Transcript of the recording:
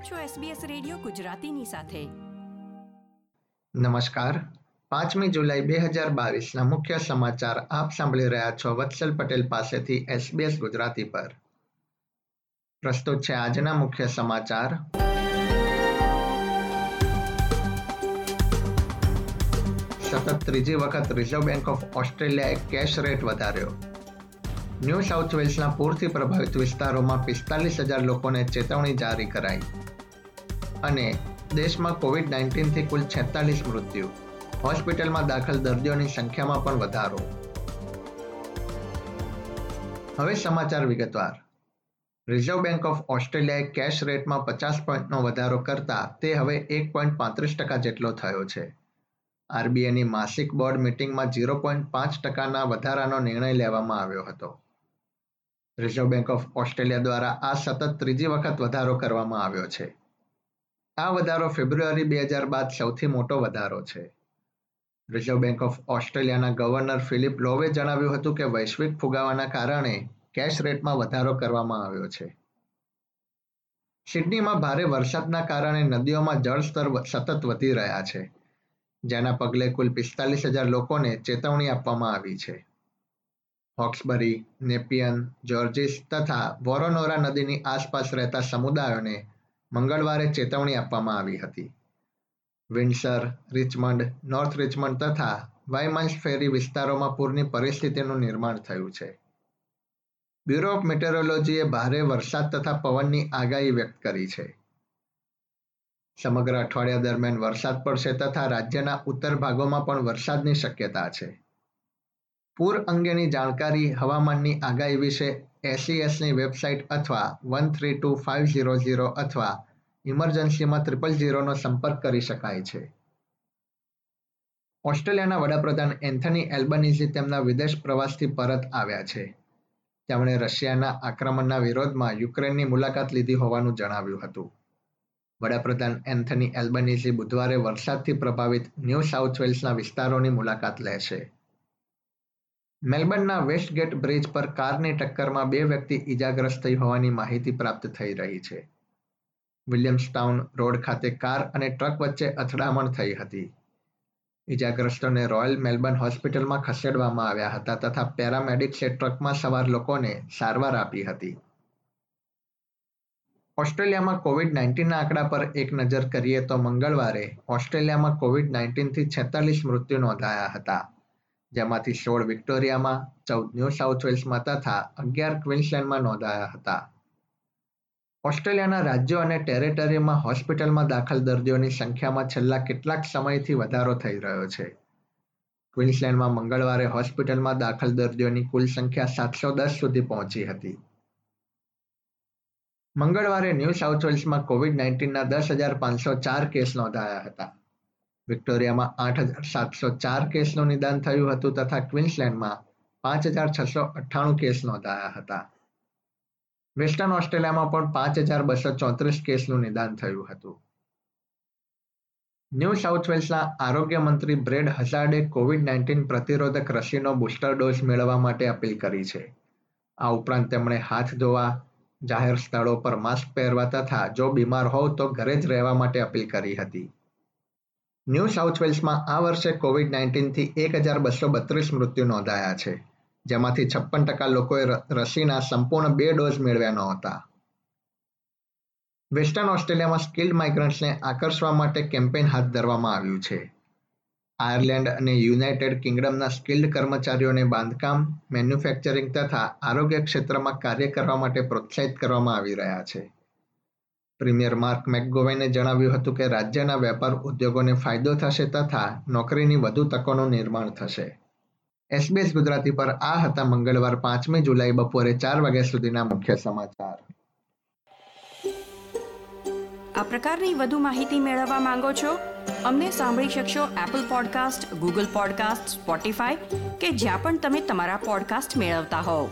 છો SBS radio ગુજરાતીની સાથે. નમસ્કાર. પાંચમી જુલાઈ બે હજાર મુખ્ય સમાચાર આપ સાંભળી રહ્યા છો વત્સલ પટેલ પાસેથી SBS ગુજરાતી પર. પ્રસ્તુત છે આજના મુખ્ય સમાચાર. સતત ત્રીજી વખત રિઝર્વ બેંક ઓફ ઓસ્ટ્રેલિયાએ કેશ રેટ વધાર્યો. ન્યૂ સાઉથ વેલ્સના પૂરથી પ્રભાવિત વિસ્તારોમાં પિસ્તાલીસ હજાર લોકોને ચેતવણી જારી કરાઈ. અને દેશમાં કોવિડ નાઇન્ટીનથી કુલ છેતાલીસ મૃત્યુ. હોસ્પિટલમાં દાખલ દર્દીઓની સંખ્યામાં પણ વધારો. હવે સમાચાર વિગતવાર. રિઝર્વ બેંક ઓફ ઓસ્ટ્રેલિયાએ કેશ રેટમાં પચાસ પોઈન્ટનો વધારો કરતા તે હવે એક પોઈન્ટ પાંત્રીસ ટકા જેટલો થયો છે. આરબીઆઈની માસિક બોર્ડ મિટિંગમાં ઝીરો પોઈન્ટ પાંચ ટકાના વધારાનો નિર્ણય લેવામાં આવ્યો હતો. રિઝર્વ બેંક ઓફ ઓસ્ટ્રેલિયા દ્વારા આ સતત ત્રીજી વખત વધારો કરવામાં આવ્યો છે. આ વધારો ફેબ્રુઆરી બે હજાર બાદ સૌથી મોટો વધારો છે. રિઝર્વ બેંક ઓફ ઓસ્ટ્રેલિયાના ગવર્નર ફિલિપ લોવે જણાવ્યું હતું કે વૈશ્વિક ફુગાવાના કારણે કેશ રેટમાં વધારો કરવામાં આવ્યો છે. સિડનીમાં ભારે વરસાદના કારણે નદીઓમાં જળસ્તર સતત વધી રહ્યા છે. જેના પગલે કુલ પિસ્તાલીસ હજાર લોકોને ચેતવણી આપવામાં આવી છે. હોક્સબરી નેપિયન જોર્જિસ તથા વોરોનોરા નદીની આસપાસ રહેતા સમુદાયોને મંગળવારે ચેતવણી આપવામાં આવી હતી. વિન્ડસર, રિચમન્ડ, નોર્થ રિચમન્ડ તથા વાયમન્સ ફેરી વિસ્તારોમાં પૂરની પરિસ્થિતિનું નિર્માણ થયું છે. બ્યુરો ઓફ મેટેરોલોજીએ ભારે વરસાદ તથા પવનની આગાહી વ્યક્ત કરી છે. સમગ્ર અઠવાડિયા દરમિયાન વરસાદ પડશે તથા રાજ્યના ઉત્તર ભાગોમાં પણ વરસાદની શક્યતા છે. પૂર અંગેની જાણકારી હવામાનની આગાહી વિશે એસઈએસની વેબસાઇટ અથવા one three two five zero zero અથવા ઇમરજન્સીમાં ત્રિપલ ઝીરોનો સંપર્ક કરી શકાય છે. ઓસ્ટ્રેલિયાના વડાપ્રધાન એન્થની એલ્બનીઝી તેમના વિદેશ પ્રવાસથી પરત આવ્યા છે. તેમણે રશિયાના આક્રમણના વિરોધમાં યુક્રેનની મુલાકાત લીધી હોવાનું જણાવ્યું હતું. વડાપ્રધાન એન્થની એલ્બનીઝી બુધવારે વરસાદથી પ્રભાવિત ન્યૂ સાઉથ વેલ્સના વિસ્તારોની મુલાકાત લેશે મેલબર્નના વેસ્ટગેટ બ્રિજ પર કારની ટક્કરમાં બે વ્યક્તિ ઈજાગ્રસ્ત થઈ હોવાની માહિતી પ્રાપ્ત થઈ રહી છે. વિલિયમ્સટાઉન રોડ ખાતે કાર અને ટ્રક વચ્ચે અથડામણ થઈ હતી. ઈજાગ્રસ્તોને રોયલ મેલબર્ન હોસ્પિટલમાં ખસેડવામાં આવ્યા હતા તથા પેરામેડિક્સે ટ્રકમાં સવાર લોકોને સારવાર આપી હતી. ઓસ્ટ્રેલિયામાં કોવિડ નાઇન્ટીનના આંકડા પર એક નજર કરીએ તો મંગળવારે ઓસ્ટ્રેલિયામાં કોવિડ નાઇન્ટીનથી છેતાલીસ મૃત્યુ નોંધાયા હતા. જેમાંથી સોળ વિક્ટોરિયામાં ચૌદ ન્યૂ સાઉથ વેલ્સમાં તથા અગિયાર ક્વિન્સલેન્ડમાં નોંધાયા હતા. ઓસ્ટ્રેલિયાના રાજ્યો અને ટેરેટરીમાં હોસ્પિટલમાં દાખલ દર્દીઓની સંખ્યામાં છેલ્લા કેટલાક સમયથી વધારો થઈ રહ્યો છે. ક્વિન્સલેન્ડમાં મંગળવારે હોસ્પિટલમાં દાખલ દર્દીઓની કુલ સંખ્યા સાતસો દસ સુધી પહોંચી હતી. મંગળવારે ન્યૂ સાઉથ વેલ્સમાં કોવિડ નાઇન્ટીનના દસ હજાર પાંચસો ચાર કેસ નોંધાયા હતા. વિક્ટોરિયામાં આઠ હજાર સાતસો ચાર કેસનું નિદાન થયું હતું તથા ક્વિન્સલેન્ડમાં પાંચ હજાર છસો અઠ્ઠાણું કેસ નોંધાયા હતા. વેસ્ટર્ન ઓસ્ટ્રેલિયામાં પણ પાંચ હજાર બસો ચોત્રીસ કેસનું નિદાન થયું હતું. ન્યૂ સાઉથ વેલ્સના આરોગ્ય મંત્રી બ્રેડ હઝાર્ડે કોવિડ નાઇન્ટીન પ્રતિરોધક રસીનો બુસ્ટર ડોઝ મેળવવા માટે અપીલ કરી છે. આ ઉપરાંત તેમણે હાથ ધોવા, જાહેર સ્થળો પર માસ્ક પહેરવા તથા જો બીમાર હોવ તો ઘરે જ રહેવા માટે અપીલ કરી હતી. ન્યૂ સાઉથ વેલ્સમાં આ વર્ષે કોવિડ નાઇન્ટીનથી એક હજાર બસો બત્રીસ મૃત્યુ નોંધાયા છે, જેમાંથી છપ્પન ટકા લોકોએ રસીના સંપૂર્ણ બે ડોઝ મેળવ્યા નહોતા. વેસ્ટર્ન ઓસ્ટ્રેલિયામાં સ્કિલ્ડ માઇગ્રન્ટ્સને આકર્ષવા માટે કેમ્પેઇન હાથ ધરવામાં આવ્યું છે. આયર્લેન્ડ અને યુનાઇટેડ કિંગડમના સ્કિલ્ડ કર્મચારીઓને બાંધકામ, મેન્યુફેક્ચરિંગ તથા આરોગ્ય ક્ષેત્રમાં કાર્ય કરવા માટે પ્રોત્સાહિત કરવામાં આવી રહ્યા છે. પ્રીમિયર માર્ક મેકગોવેને જણાવ્યું હતું કે રાજ્યના વેપાર ઉદ્યોગોને ફાયદો થશે તથા નોકરીની વધુ તકોનું નિર્માણ થશે. એસબીએસ ગુજરાતી પર આ હતા મંગળવાર પાંચમી જુલાઈ બપોરે ચાર વાગ્યા સુધીના મુખ્ય સમાચાર. આ પ્રકારની વધુ માહિતી મેળવવા માંગો છો? અમને સાંભળી શકશો Apple podcast Google podcast Spotify કે જ્યાં પણ તમે તમારા પોડકાસ્ટ મેળવતા હોવ.